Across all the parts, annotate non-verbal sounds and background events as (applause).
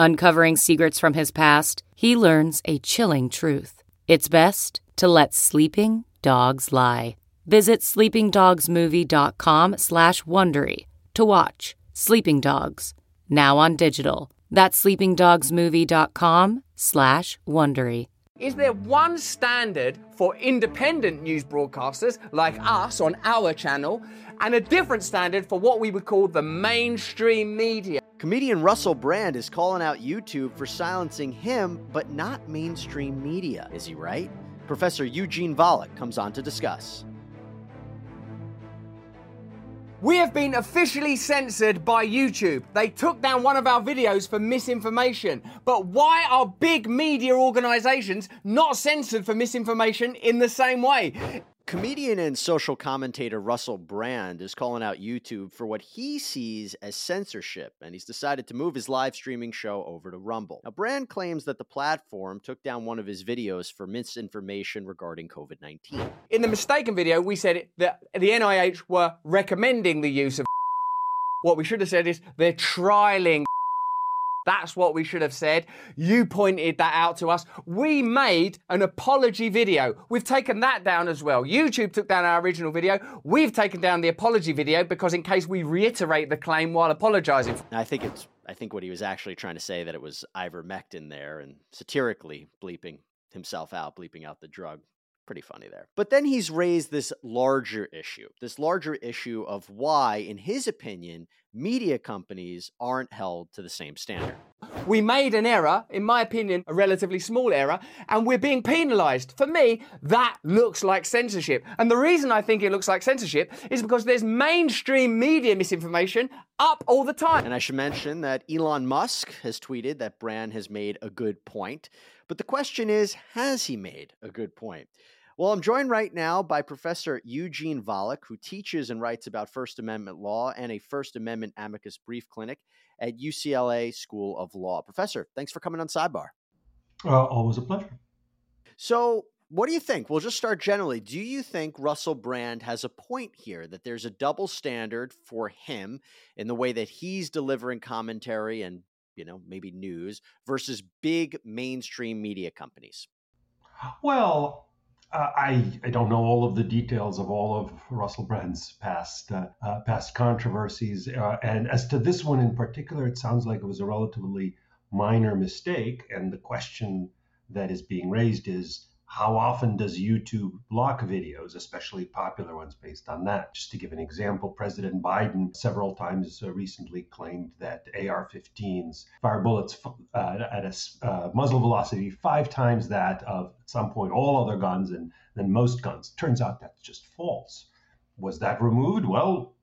Uncovering secrets from his past, he learns a chilling truth. It's best to let sleeping dogs lie. Visit sleepingdogsmovie.com slash Wondery to watch Sleeping Dogs, now on digital. That's sleepingdogsmovie.com slash Wondery. Is there one standard for independent news broadcasters like us on our channel and a different standard for what we would call the mainstream media? Comedian Russell Brand is calling out YouTube for silencing him, but not mainstream media. Is he right? Professor Eugene Volokh comes on to discuss. We have been officially censored by YouTube. They took down one of our videos for misinformation. But why are big media organizations not censored for misinformation in the same way? Comedian and social commentator Russell Brand is calling out YouTube for what he sees as censorship, and he's decided to move his live streaming show over to Rumble. Now, Brand claims that the platform took down one of his videos for misinformation regarding COVID 19. In the mistaken video, we said that the NIH were recommending the use of. (laughs) What we should have said is they're trialing that's what we should have said. You pointed that out to us. We made an apology video. We've taken that down as well. YouTube took down our original video. We've taken down the apology video because in case we reiterate the claim while apologizing. I think it's I think what he was actually trying to say that it was ivermectin there and satirically bleeping himself out, bleeping out the drug pretty funny there. But then he's raised this larger issue, this larger issue of why, in his opinion, media companies aren't held to the same standard. We made an error, in my opinion, a relatively small error, and we're being penalized. For me, that looks like censorship. And the reason I think it looks like censorship is because there's mainstream media misinformation up all the time. And I should mention that Elon Musk has tweeted that Brand has made a good point. But the question is, has he made a good point? Well, I'm joined right now by Professor Eugene Volokh, who teaches and writes about First Amendment law and a First Amendment amicus brief clinic at UCLA School of Law. Professor, thanks for coming on Sidebar. Uh, always a pleasure. So, what do you think? We'll just start generally. Do you think Russell Brand has a point here that there's a double standard for him in the way that he's delivering commentary and, you know, maybe news versus big mainstream media companies? Well, uh, I, I don't know all of the details of all of Russell Brand's past uh, uh, past controversies, uh, and as to this one in particular, it sounds like it was a relatively minor mistake. And the question that is being raised is how often does YouTube block videos, especially popular ones based on that? Just to give an example, President Biden several times uh, recently claimed that AR 15s fire bullets uh, at a uh, muzzle velocity five times that of at some point all other guns and then most guns. Turns out that's just false. Was that removed? Well,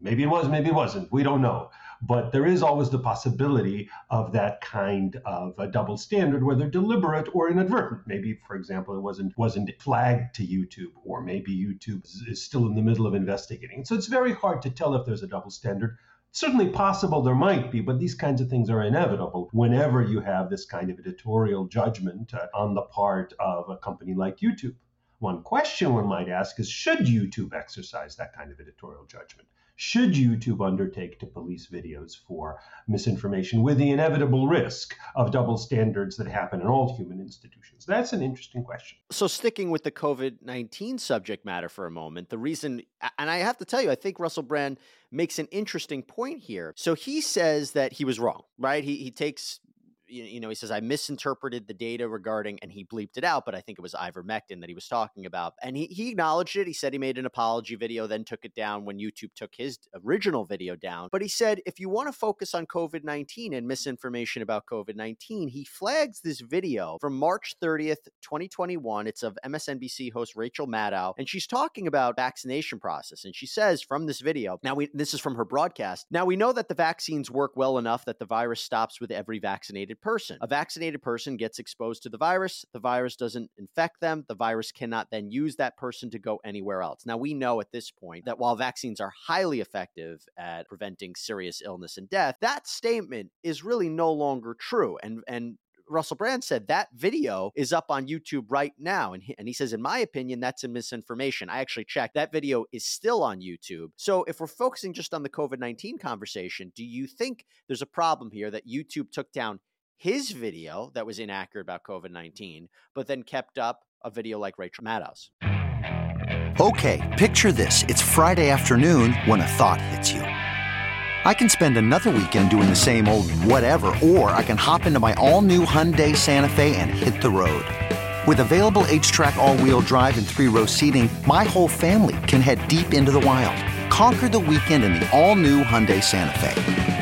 maybe it was, maybe it wasn't. We don't know. But there is always the possibility of that kind of a double standard, whether deliberate or inadvertent. Maybe, for example, it wasn't wasn't flagged to YouTube, or maybe YouTube is still in the middle of investigating. So it's very hard to tell if there's a double standard. certainly possible there might be, but these kinds of things are inevitable whenever you have this kind of editorial judgment uh, on the part of a company like YouTube. One question one might ask is should YouTube exercise that kind of editorial judgment? should YouTube undertake to police videos for misinformation with the inevitable risk of double standards that happen in all human institutions? That's an interesting question. So, sticking with the COVID 19 subject matter for a moment, the reason, and I have to tell you, I think Russell Brand makes an interesting point here. So, he says that he was wrong, right? He, he takes you know, he says, I misinterpreted the data regarding, and he bleeped it out, but I think it was ivermectin that he was talking about. And he, he acknowledged it. He said he made an apology video, then took it down when YouTube took his original video down. But he said, if you want to focus on COVID 19 and misinformation about COVID 19, he flags this video from March 30th, 2021. It's of MSNBC host Rachel Maddow, and she's talking about vaccination process. And she says from this video, now we, this is from her broadcast. Now we know that the vaccines work well enough that the virus stops with every vaccinated person. A vaccinated person gets exposed to the virus, the virus doesn't infect them, the virus cannot then use that person to go anywhere else. Now, we know at this point that while vaccines are highly effective at preventing serious illness and death, that statement is really no longer true. And, and Russell Brand said that video is up on YouTube right now. And he, and he says, in my opinion, that's a misinformation. I actually checked. That video is still on YouTube. So if we're focusing just on the COVID 19 conversation, do you think there's a problem here that YouTube took down his video that was inaccurate about COVID 19, but then kept up a video like Rachel Maddow's. Okay, picture this. It's Friday afternoon when a thought hits you. I can spend another weekend doing the same old whatever, or I can hop into my all new Hyundai Santa Fe and hit the road. With available H track, all wheel drive, and three row seating, my whole family can head deep into the wild. Conquer the weekend in the all new Hyundai Santa Fe.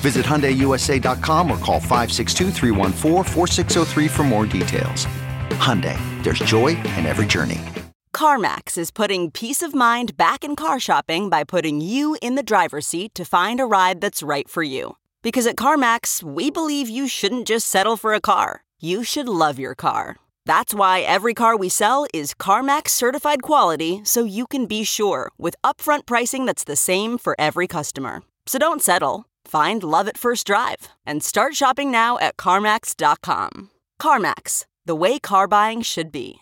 Visit HyundaiUSA.com or call 562 for more details. Hyundai, there's joy in every journey. CarMax is putting peace of mind back in car shopping by putting you in the driver's seat to find a ride that's right for you. Because at CarMax, we believe you shouldn't just settle for a car. You should love your car. That's why every car we sell is CarMax certified quality so you can be sure with upfront pricing that's the same for every customer. So don't settle. Find love at first drive and start shopping now at CarMax.com. CarMax, the way car buying should be.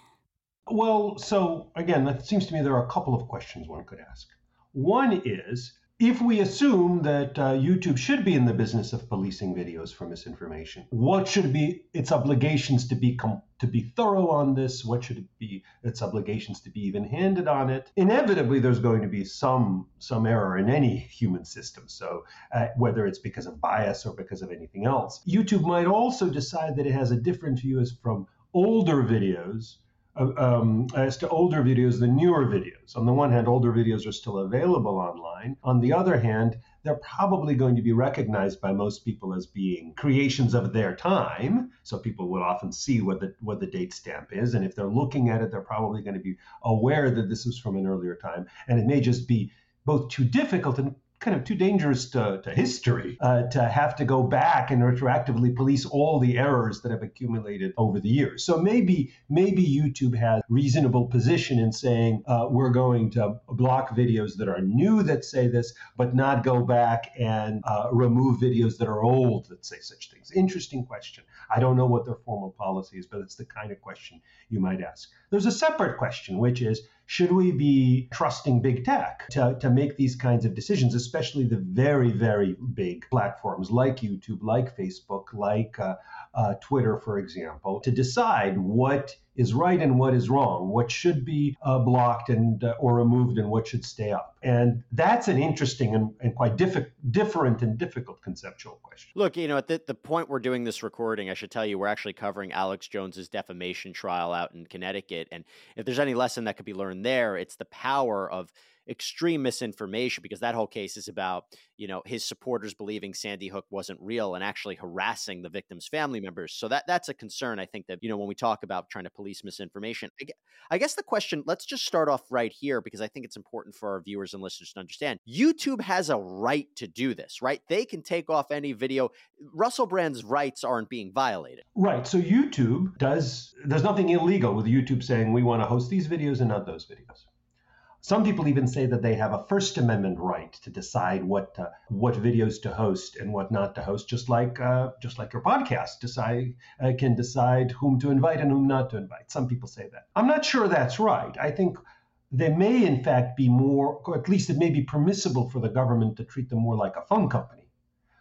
Well, so again, it seems to me there are a couple of questions one could ask. One is if we assume that uh, YouTube should be in the business of policing videos for misinformation, what should be its obligations to be com- to be thorough on this? What should it be its obligations to be even-handed on it? Inevitably, there's going to be some some error in any human system. So uh, whether it's because of bias or because of anything else, YouTube might also decide that it has a different view as from older videos um, as to older videos than newer videos. On the one hand, older videos are still available online. On the other hand, they're probably going to be recognized by most people as being creations of their time. So people will often see what the what the date stamp is, and if they're looking at it, they're probably going to be aware that this is from an earlier time, and it may just be both too difficult and kind of too dangerous to, to history uh, to have to go back and retroactively police all the errors that have accumulated over the years. So maybe maybe YouTube has reasonable position in saying uh, we're going to block videos that are new that say this, but not go back and uh, remove videos that are old that say such things. Interesting question. I don't know what their formal policy is, but it's the kind of question you might ask. There's a separate question, which is should we be trusting big tech to, to make these kinds of decisions, especially the very, very big platforms like YouTube, like Facebook, like uh, uh, Twitter, for example, to decide what is right and what is wrong, what should be uh, blocked and uh, or removed, and what should stay up. And that's an interesting and, and quite diffi- different and difficult conceptual question. Look, you know, at the, the point we're doing this recording, I should tell you we're actually covering Alex Jones's defamation trial out in Connecticut, and if there's any lesson that could be learned there, it's the power of extreme misinformation because that whole case is about you know his supporters believing Sandy Hook wasn't real and actually harassing the victim's family members. So that that's a concern. I think that you know when we talk about trying to police misinformation, I guess the question. Let's just start off right here because I think it's important for our viewers and listeners to understand. YouTube has a right to do this, right? They can take off any video. Russell Brand's rights aren't being violated. Right. So YouTube does. There's nothing illegal with YouTube saying we want to host these videos and not those videos. Some people even say that they have a First Amendment right to decide what uh, what videos to host and what not to host, just like uh, just like your podcast decide uh, can decide whom to invite and whom not to invite. Some people say that. I'm not sure that's right. I think there may in fact be more, or at least it may be permissible for the government to treat them more like a phone company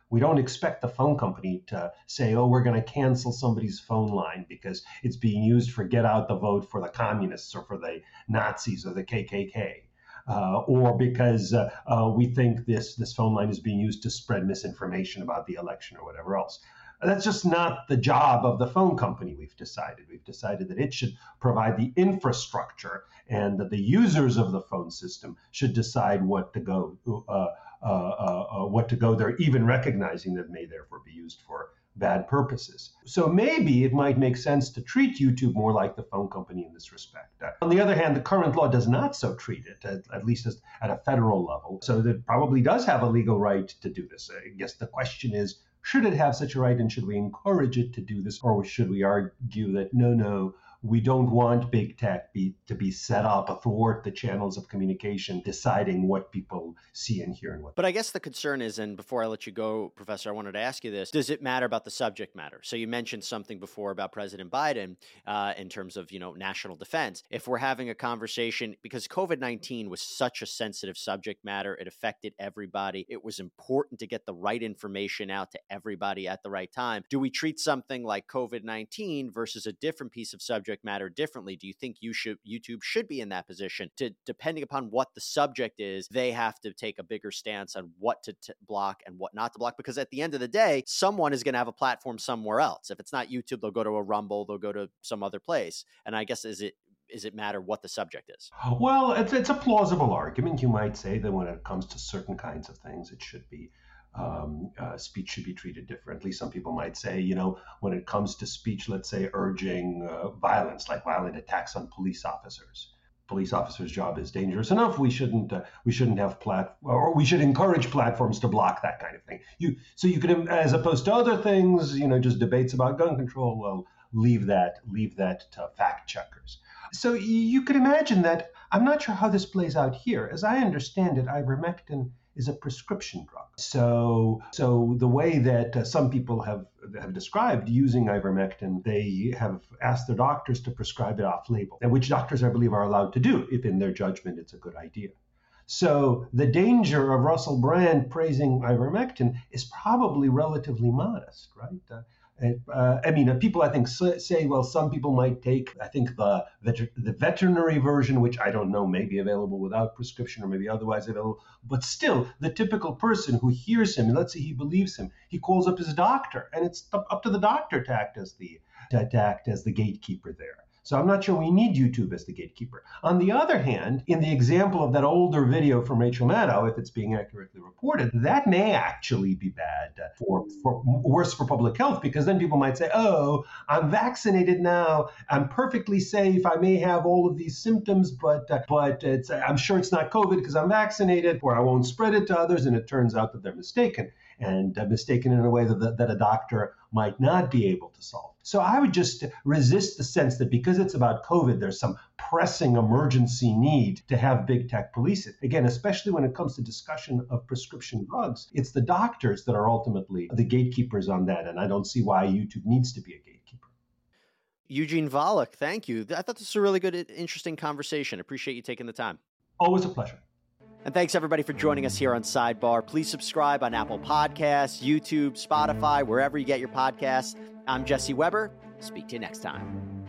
we don't expect the phone company to say, oh, we're going to cancel somebody's phone line because it's being used for get out the vote for the communists or for the Nazis or the KKK. Uh, or because uh, uh, we think this this phone line is being used to spread misinformation about the election or whatever else. That's just not the job of the phone company. We've decided. We've decided that it should provide the infrastructure, and that the users of the phone system should decide what to go uh, Uh, uh, uh, what to go there, even recognizing that may therefore be used for bad purposes. So maybe it might make sense to treat YouTube more like the phone company in this respect. Uh, on the other hand, the current law does not so treat it, at, at least as, at a federal level. So it probably does have a legal right to do this. I guess the question is should it have such a right and should we encourage it to do this or should we argue that no, no, we don't want big tech be, to be set up athwart the channels of communication, deciding what people see and hear and what. But I guess the concern is, and before I let you go, Professor, I wanted to ask you this: Does it matter about the subject matter? So you mentioned something before about President Biden uh, in terms of you know national defense. If we're having a conversation because COVID nineteen was such a sensitive subject matter, it affected everybody. It was important to get the right information out to everybody at the right time. Do we treat something like COVID nineteen versus a different piece of subject subject matter differently, do you think you should YouTube should be in that position to depending upon what the subject is, they have to take a bigger stance on what to t- block and what not to block because at the end of the day, someone is going to have a platform somewhere else. If it's not YouTube, they'll go to a Rumble, they'll go to some other place. And I guess is it is it matter what the subject is? Well, it's, it's a plausible argument. You might say that when it comes to certain kinds of things, it should be um, uh, speech should be treated differently. Some people might say, you know, when it comes to speech, let's say urging uh, violence, like violent attacks on police officers, police officers' job is dangerous enough. We shouldn't uh, we shouldn't have plat or we should encourage platforms to block that kind of thing. You so you could as opposed to other things, you know, just debates about gun control. Well, leave that leave that to fact checkers. So you could imagine that. I'm not sure how this plays out here. As I understand it, ivermectin is a prescription drug. So, so the way that uh, some people have have described using ivermectin, they have asked their doctors to prescribe it off-label, and which doctors I believe are allowed to do if, in their judgment, it's a good idea. So the danger of Russell Brand praising ivermectin is probably relatively modest, right? Uh, uh, I mean, uh, people I think say, well, some people might take, I think the, the veterinary version, which I don't know, may be available without prescription or maybe otherwise available, but still, the typical person who hears him, and let's say he believes him, he calls up his doctor, and it's up to the doctor to act as the to act as the gatekeeper there. So I'm not sure we need YouTube as the gatekeeper. On the other hand, in the example of that older video from Rachel Maddow, if it's being accurately reported, that may actually be bad for, for worse for public health because then people might say, "Oh, I'm vaccinated now. I'm perfectly safe. I may have all of these symptoms, but uh, but I'm sure it's not COVID because I'm vaccinated, or I won't spread it to others." And it turns out that they're mistaken and uh, mistaken in a way that, that a doctor might not be able to solve. So I would just resist the sense that because it's about COVID, there's some pressing emergency need to have big tech police it. Again, especially when it comes to discussion of prescription drugs, it's the doctors that are ultimately the gatekeepers on that. And I don't see why YouTube needs to be a gatekeeper. Eugene Volokh, thank you. I thought this was a really good, interesting conversation. Appreciate you taking the time. Always a pleasure. And thanks everybody for joining us here on Sidebar. Please subscribe on Apple Podcasts, YouTube, Spotify, wherever you get your podcasts. I'm Jesse Weber. Speak to you next time.